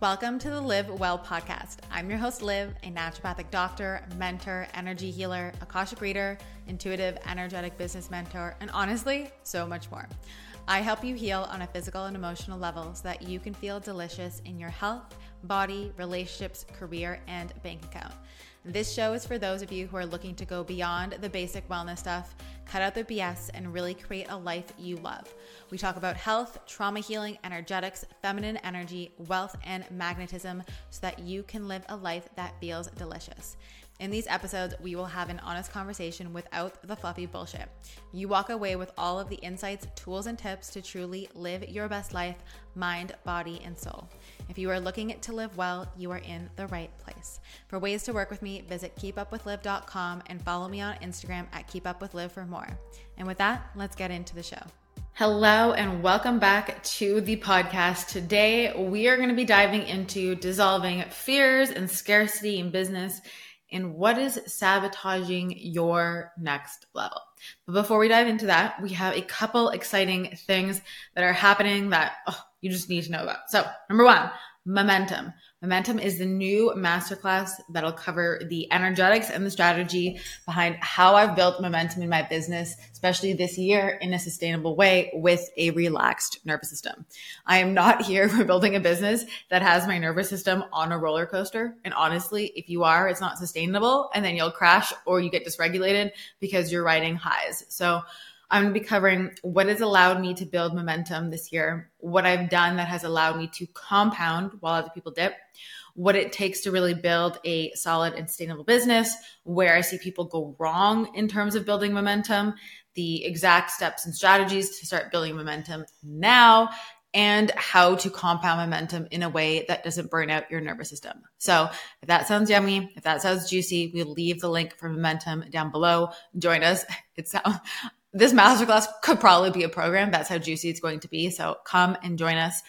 Welcome to the Liv Well podcast. I'm your host, Liv, a naturopathic doctor, mentor, energy healer, Akashic reader, intuitive, energetic business mentor, and honestly, so much more. I help you heal on a physical and emotional level so that you can feel delicious in your health, body, relationships, career, and bank account. This show is for those of you who are looking to go beyond the basic wellness stuff, cut out the BS, and really create a life you love. We talk about health, trauma healing, energetics, feminine energy, wealth, and magnetism so that you can live a life that feels delicious. In these episodes, we will have an honest conversation without the fluffy bullshit. You walk away with all of the insights, tools, and tips to truly live your best life, mind, body, and soul. If you are looking to live well, you are in the right place. For ways to work with me, visit keepupwithliv.com and follow me on Instagram at keepupwithliv for more. And with that, let's get into the show. Hello, and welcome back to the podcast. Today, we are going to be diving into dissolving fears and scarcity in business and what is sabotaging your next level. But before we dive into that, we have a couple exciting things that are happening that oh, you just need to know about. So, number one, momentum. Momentum is the new masterclass that'll cover the energetics and the strategy behind how I've built momentum in my business, especially this year in a sustainable way with a relaxed nervous system. I am not here for building a business that has my nervous system on a roller coaster. And honestly, if you are, it's not sustainable and then you'll crash or you get dysregulated because you're riding highs. So I'm going to be covering what has allowed me to build momentum this year, what I've done that has allowed me to compound while other people dip, what it takes to really build a solid and sustainable business, where I see people go wrong in terms of building momentum, the exact steps and strategies to start building momentum now, and how to compound momentum in a way that doesn't burn out your nervous system. So if that sounds yummy, if that sounds juicy, we'll leave the link for momentum down below. Join us. It's this masterclass could probably be a program. That's how juicy it's going to be. So come and join us.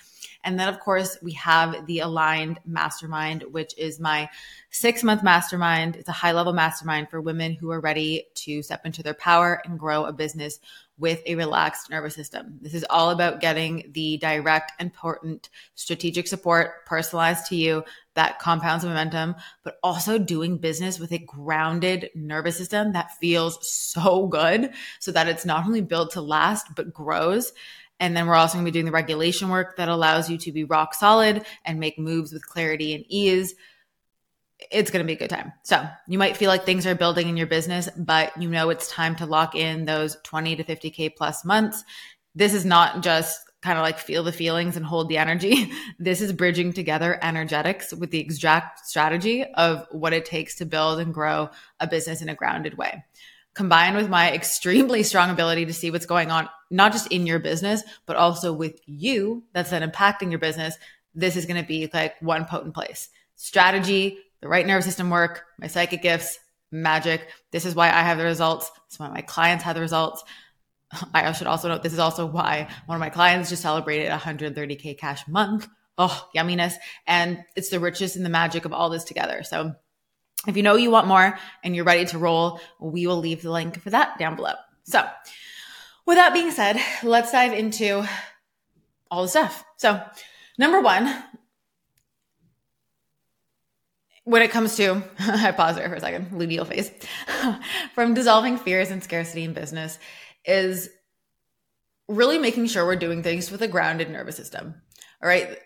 And then, of course, we have the Aligned Mastermind, which is my six month mastermind. It's a high level mastermind for women who are ready to step into their power and grow a business with a relaxed nervous system. This is all about getting the direct, important strategic support personalized to you that compounds momentum, but also doing business with a grounded nervous system that feels so good so that it's not only built to last, but grows. And then we're also going to be doing the regulation work that allows you to be rock solid and make moves with clarity and ease it's going to be a good time. So you might feel like things are building in your business, but you know it's time to lock in those 20 to 50K plus months. This is not just kind of like feel the feelings and hold the energy. This is bridging together energetics with the exact strategy of what it takes to build and grow a business in a grounded way. Combined with my extremely strong ability to see what's going on, not just in your business, but also with you that's then impacting your business, this is going to be like one potent place. Strategy, the right nervous system work, my psychic gifts, magic. This is why I have the results. This is why my clients have the results. I should also note this is also why one of my clients just celebrated 130K cash month. Oh, yumminess. And it's the richest and the magic of all this together. So if you know you want more and you're ready to roll, we will leave the link for that down below. So with that being said, let's dive into all the stuff. So number one, when it comes to, I pause there for a second, luteal phase, from dissolving fears and scarcity in business is really making sure we're doing things with a grounded nervous system. All right.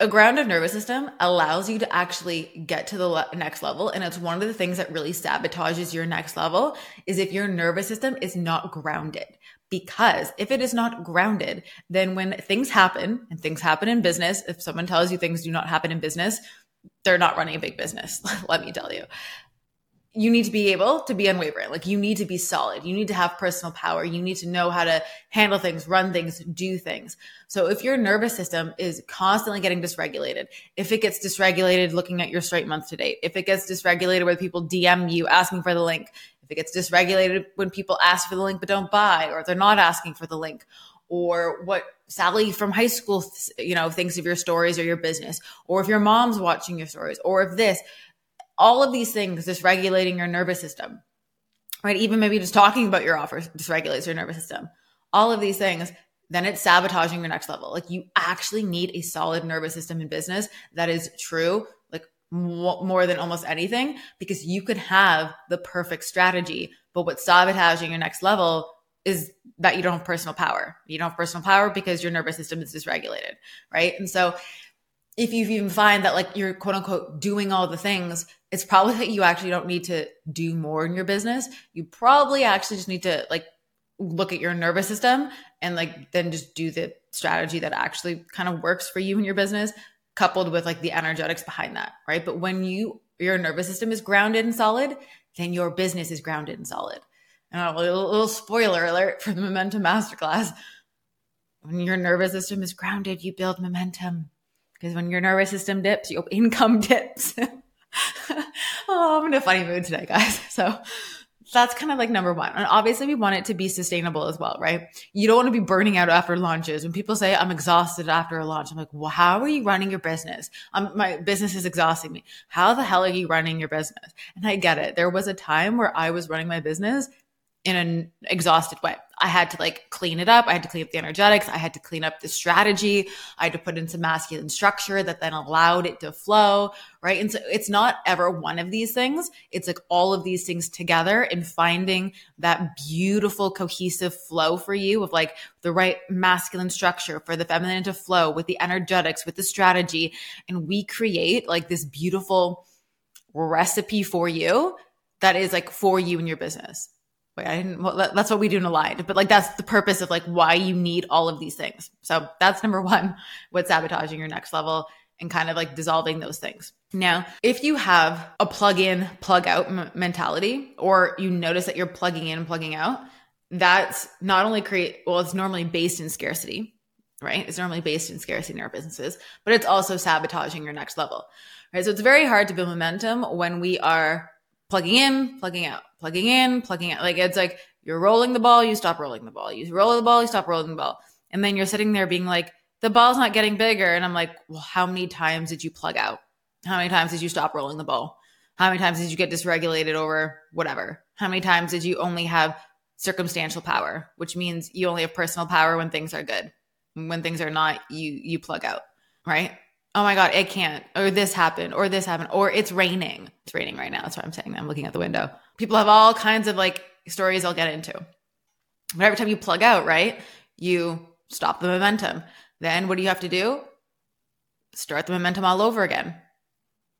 A grounded nervous system allows you to actually get to the le- next level. And it's one of the things that really sabotages your next level is if your nervous system is not grounded. Because if it is not grounded, then when things happen and things happen in business, if someone tells you things do not happen in business, they're not running a big business. let me tell you. You need to be able to be unwavering. Like you need to be solid. You need to have personal power. You need to know how to handle things, run things, do things. So if your nervous system is constantly getting dysregulated, if it gets dysregulated looking at your Stripe month to date, if it gets dysregulated where people DM you asking for the link, if it gets dysregulated when people ask for the link but don't buy or they're not asking for the link, or what Sally from high school, you know, thinks of your stories or your business, or if your mom's watching your stories, or if this, all of these things, just regulating your nervous system, right? Even maybe just talking about your offers dysregulates your nervous system. All of these things, then it's sabotaging your next level. Like you actually need a solid nervous system in business that is true, like more than almost anything, because you could have the perfect strategy, but what's sabotaging your next level is that you don't have personal power. You don't have personal power because your nervous system is dysregulated, right? And so if you even find that like you're quote unquote doing all the things, it's probably that you actually don't need to do more in your business. You probably actually just need to like look at your nervous system and like then just do the strategy that actually kind of works for you in your business coupled with like the energetics behind that, right? But when you your nervous system is grounded and solid, then your business is grounded and solid. And a little, little spoiler alert for the momentum masterclass. When your nervous system is grounded, you build momentum. Because when your nervous system dips, your income dips. oh, I'm in a funny mood today, guys. So that's kind of like number one. And obviously, we want it to be sustainable as well, right? You don't want to be burning out after launches. When people say, I'm exhausted after a launch, I'm like, well, how are you running your business? My business is exhausting me. How the hell are you running your business? And I get it. There was a time where I was running my business in an exhausted way. I had to like clean it up. I had to clean up the energetics. I had to clean up the strategy. I had to put in some masculine structure that then allowed it to flow. Right. And so it's not ever one of these things. It's like all of these things together and finding that beautiful cohesive flow for you of like the right masculine structure for the feminine to flow with the energetics, with the strategy. And we create like this beautiful recipe for you that is like for you and your business. Wait, I didn't. Well, that's what we do in Aligned, but like that's the purpose of like why you need all of these things. So that's number one. What's sabotaging your next level and kind of like dissolving those things. Now, if you have a plug in, plug out m- mentality, or you notice that you're plugging in and plugging out, that's not only create. Well, it's normally based in scarcity, right? It's normally based in scarcity in our businesses, but it's also sabotaging your next level, right? So it's very hard to build momentum when we are plugging in, plugging out, plugging in, plugging out. Like it's like you're rolling the ball, you stop rolling the ball. You roll the ball, you stop rolling the ball. And then you're sitting there being like, the ball's not getting bigger. And I'm like, well, how many times did you plug out? How many times did you stop rolling the ball? How many times did you get dysregulated over whatever? How many times did you only have circumstantial power, which means you only have personal power when things are good. When things are not, you you plug out, right? Oh my God, it can't, or this happened, or this happened, or it's raining. It's raining right now. That's what I'm saying. I'm looking at the window. People have all kinds of like stories I'll get into. But every time you plug out, right, you stop the momentum. Then what do you have to do? Start the momentum all over again.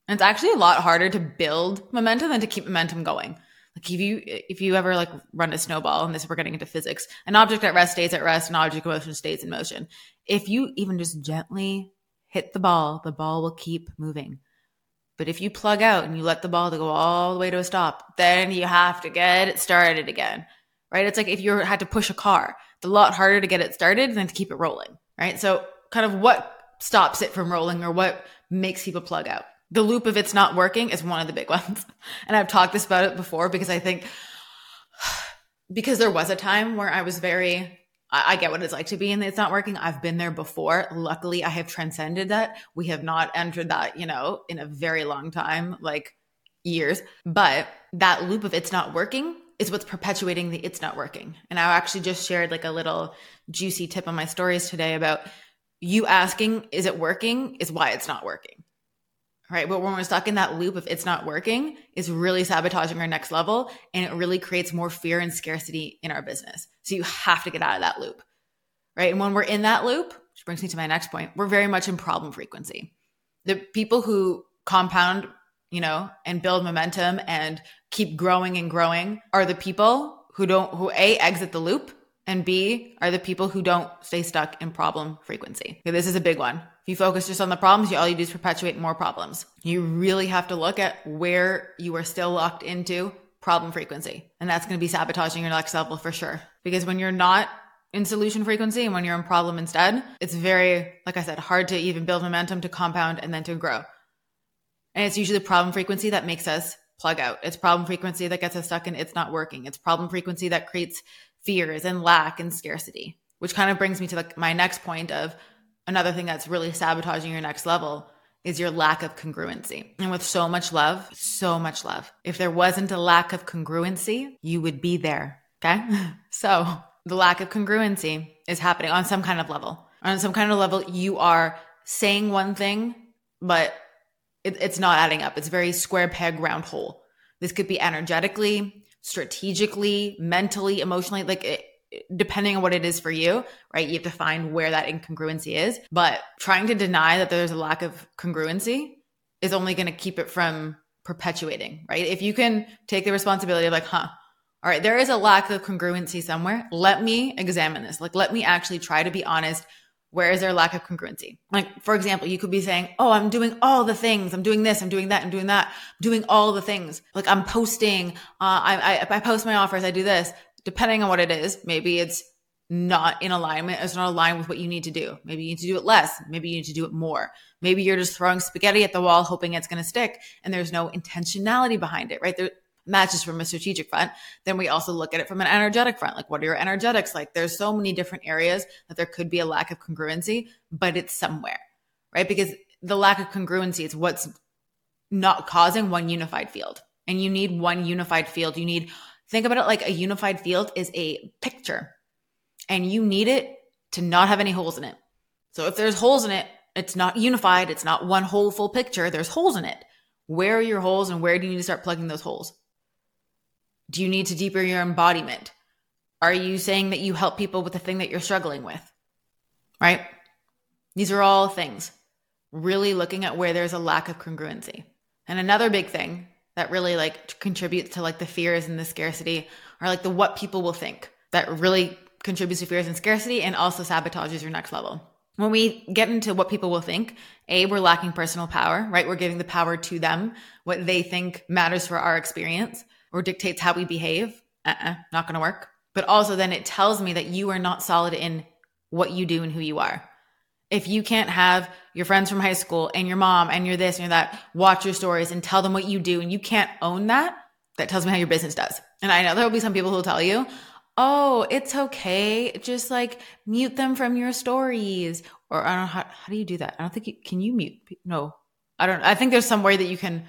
And it's actually a lot harder to build momentum than to keep momentum going. Like if you if you ever like run a snowball, and this we're getting into physics, an object at rest stays at rest, an object in motion stays in motion. If you even just gently hit the ball, the ball will keep moving. But if you plug out and you let the ball to go all the way to a stop, then you have to get it started again, right? It's like if you had to push a car, it's a lot harder to get it started than to keep it rolling, right? So, kind of what stops it from rolling or what makes people plug out? The loop of it's not working is one of the big ones. And I've talked this about it before because I think because there was a time where I was very I, get what it's like to be in it's not working. I've been there before. Luckily, I have transcended that. We have not entered that, you know, in a very long time, like years. But that loop of it's not working is what's perpetuating the it's not working. And I actually just shared like a little juicy tip on my stories today about you asking, is it working? Is why it's not working right? But when we're stuck in that loop of it's not working, is really sabotaging our next level and it really creates more fear and scarcity in our business. So you have to get out of that loop, right? And when we're in that loop, which brings me to my next point, we're very much in problem frequency. The people who compound, you know, and build momentum and keep growing and growing are the people who don't, who A, exit the loop and B are the people who don't stay stuck in problem frequency. Okay, this is a big one. If you focus just on the problems, you, all you do is perpetuate more problems. You really have to look at where you are still locked into problem frequency. And that's going to be sabotaging your next level for sure. Because when you're not in solution frequency and when you're in problem instead, it's very, like I said, hard to even build momentum to compound and then to grow. And it's usually problem frequency that makes us plug out. It's problem frequency that gets us stuck and it's not working. It's problem frequency that creates fears and lack and scarcity, which kind of brings me to my next point of another thing that's really sabotaging your next level is your lack of congruency. And with so much love, so much love. If there wasn't a lack of congruency, you would be there. Okay. So the lack of congruency is happening on some kind of level. On some kind of level, you are saying one thing, but it, it's not adding up. It's very square peg, round hole. This could be energetically, strategically, mentally, emotionally, like it, depending on what it is for you, right? You have to find where that incongruency is. But trying to deny that there's a lack of congruency is only going to keep it from perpetuating, right? If you can take the responsibility of like, huh, all right, there is a lack of congruency somewhere. Let me examine this. Like, let me actually try to be honest. Where is there a lack of congruency? Like, for example, you could be saying, Oh, I'm doing all the things. I'm doing this. I'm doing that. I'm doing that. I'm doing all the things. Like, I'm posting. Uh, I, I, I post my offers. I do this. Depending on what it is, maybe it's not in alignment. It's not aligned with what you need to do. Maybe you need to do it less. Maybe you need to do it more. Maybe you're just throwing spaghetti at the wall, hoping it's going to stick, and there's no intentionality behind it, right? There, matches from a strategic front. Then we also look at it from an energetic front. Like, what are your energetics like? There's so many different areas that there could be a lack of congruency, but it's somewhere, right? Because the lack of congruency is what's not causing one unified field. And you need one unified field. You need, think about it like a unified field is a picture and you need it to not have any holes in it. So if there's holes in it, it's not unified. It's not one whole full picture. There's holes in it. Where are your holes and where do you need to start plugging those holes? Do you need to deepen your embodiment? Are you saying that you help people with the thing that you're struggling with? Right? These are all things. Really looking at where there's a lack of congruency. And another big thing that really like contributes to like the fears and the scarcity are like the what people will think that really contributes to fears and scarcity and also sabotages your next level. When we get into what people will think, A, we're lacking personal power, right? We're giving the power to them, what they think matters for our experience or dictates how we behave. Uh-uh, not to work. But also, then it tells me that you are not solid in what you do and who you are. If you can't have your friends from high school and your mom and your this and your that watch your stories and tell them what you do and you can't own that, that tells me how your business does. And I know there will be some people who will tell you, oh, it's okay. Just like mute them from your stories. Or I don't know, how, how do you do that? I don't think you can you mute? No, I don't, I think there's some way that you can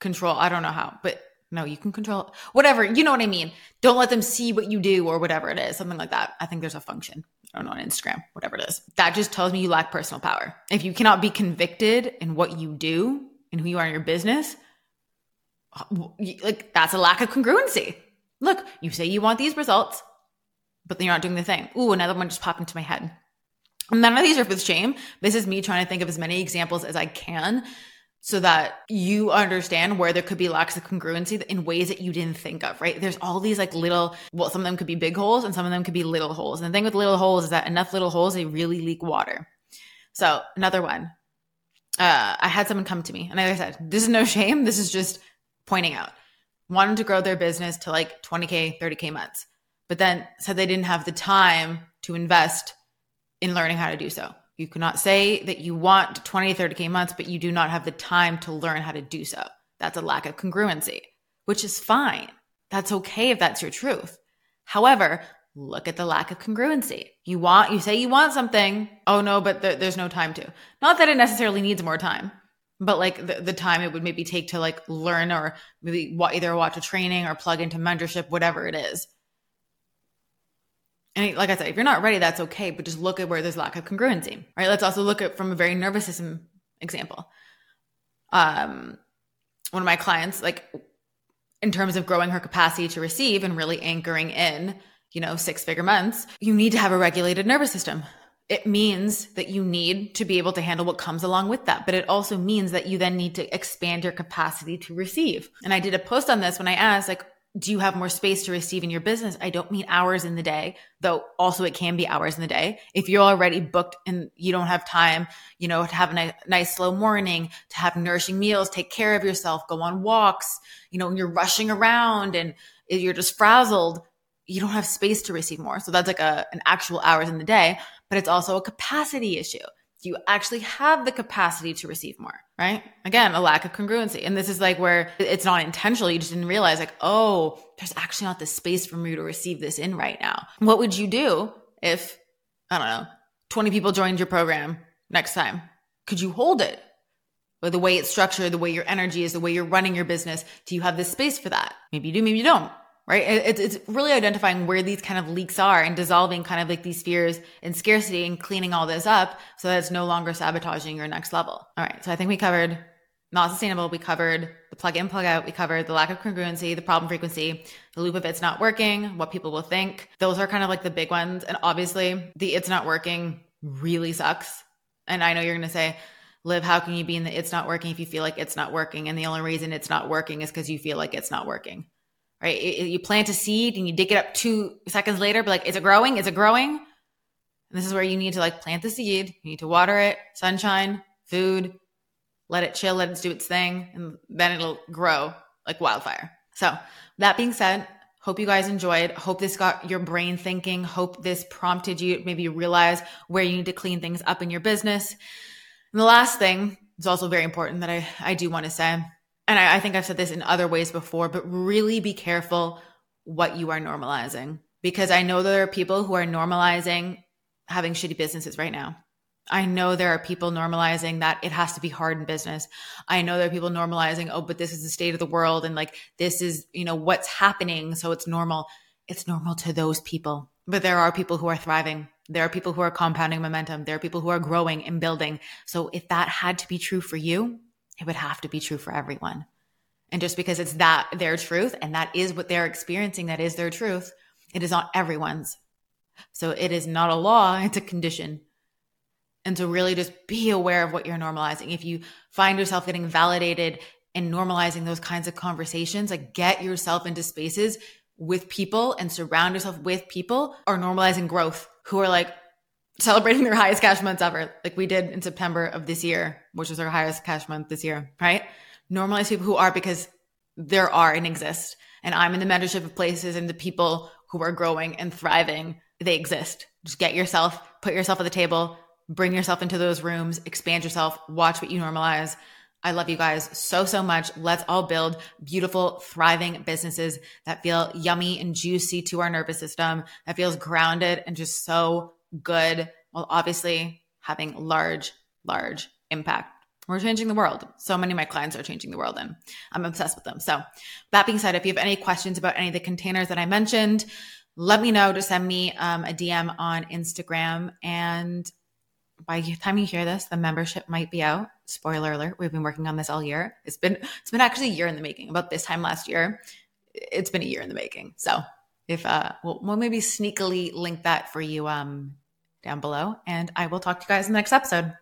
control. I don't know how, but no, you can control whatever. You know what I mean? Don't let them see what you do or whatever it is, something like that. I think there's a function. I don't know on Instagram, whatever it is. That just tells me you lack personal power. If you cannot be convicted in what you do and who you are in your business, like that's a lack of congruency. Look, you say you want these results, but then you're not doing the thing. Ooh, another one just popped into my head. None of these are with shame. This is me trying to think of as many examples as I can so that you understand where there could be lacks of congruency in ways that you didn't think of, right? There's all these like little, well, some of them could be big holes and some of them could be little holes. And the thing with little holes is that enough little holes, they really leak water. So another one, uh, I had someone come to me and like I said, this is no shame. This is just pointing out wanted to grow their business to like 20K, 30K months, but then said they didn't have the time to invest in learning how to do so. You cannot say that you want 20, 30K months, but you do not have the time to learn how to do so. That's a lack of congruency, which is fine. That's okay if that's your truth. However, look at the lack of congruency. You want, you say you want something. Oh no, but th- there's no time to. Not that it necessarily needs more time but like the, the time it would maybe take to like learn or maybe either watch a training or plug into mentorship whatever it is and like i said if you're not ready that's okay but just look at where there's lack of congruency right let's also look at from a very nervous system example um one of my clients like in terms of growing her capacity to receive and really anchoring in you know six figure months you need to have a regulated nervous system it means that you need to be able to handle what comes along with that. But it also means that you then need to expand your capacity to receive. And I did a post on this when I asked, like, do you have more space to receive in your business? I don't mean hours in the day, though also it can be hours in the day. If you're already booked and you don't have time, you know, to have a nice, slow morning, to have nourishing meals, take care of yourself, go on walks, you know, when you're rushing around and you're just frazzled, you don't have space to receive more. So that's like a, an actual hours in the day but it's also a capacity issue. Do you actually have the capacity to receive more? Right? Again, a lack of congruency. And this is like where it's not intentional. You just didn't realize, like, oh, there's actually not the space for me to receive this in right now. What would you do if, I don't know, 20 people joined your program next time? Could you hold it? But the way it's structured, the way your energy is, the way you're running your business, do you have the space for that? Maybe you do, maybe you don't. Right? It's, it's really identifying where these kind of leaks are and dissolving kind of like these fears and scarcity and cleaning all this up so that it's no longer sabotaging your next level. All right. So I think we covered not sustainable. We covered the plug in, plug out. We covered the lack of congruency, the problem frequency, the loop of it's not working, what people will think. Those are kind of like the big ones. And obviously, the it's not working really sucks. And I know you're going to say, Liv, how can you be in the it's not working if you feel like it's not working? And the only reason it's not working is because you feel like it's not working right? You plant a seed and you dig it up two seconds later, but like, is it growing? Is it growing? And this is where you need to like plant the seed. You need to water it, sunshine, food, let it chill, let it do its thing, and then it'll grow like wildfire. So, that being said, hope you guys enjoyed. Hope this got your brain thinking. Hope this prompted you maybe realize where you need to clean things up in your business. And the last thing is also very important that I, I do want to say and I, I think I've said this in other ways before, but really be careful what you are normalizing because I know there are people who are normalizing having shitty businesses right now. I know there are people normalizing that it has to be hard in business. I know there are people normalizing, oh, but this is the state of the world and like this is, you know, what's happening. So it's normal. It's normal to those people. But there are people who are thriving. There are people who are compounding momentum. There are people who are growing and building. So if that had to be true for you, it would have to be true for everyone. And just because it's that their truth and that is what they're experiencing, that is their truth, it is not everyone's. So it is not a law, it's a condition. And to really just be aware of what you're normalizing. If you find yourself getting validated and normalizing those kinds of conversations, like get yourself into spaces with people and surround yourself with people are normalizing growth who are like, celebrating their highest cash months ever, like we did in September of this year, which was our highest cash month this year, right? Normalize people who are because there are and exist. And I'm in the mentorship of places and the people who are growing and thriving, they exist. Just get yourself, put yourself at the table, bring yourself into those rooms, expand yourself, watch what you normalize. I love you guys so, so much. Let's all build beautiful, thriving businesses that feel yummy and juicy to our nervous system, that feels grounded and just so good while obviously having large, large impact. We're changing the world. So many of my clients are changing the world and I'm obsessed with them. So, that being said, if you have any questions about any of the containers that I mentioned, let me know. Just send me um, a DM on Instagram. And by the time you hear this, the membership might be out. Spoiler alert: We've been working on this all year. It's been it's been actually a year in the making. About this time last year, it's been a year in the making. So if uh we'll, we'll maybe sneakily link that for you um down below and i will talk to you guys in the next episode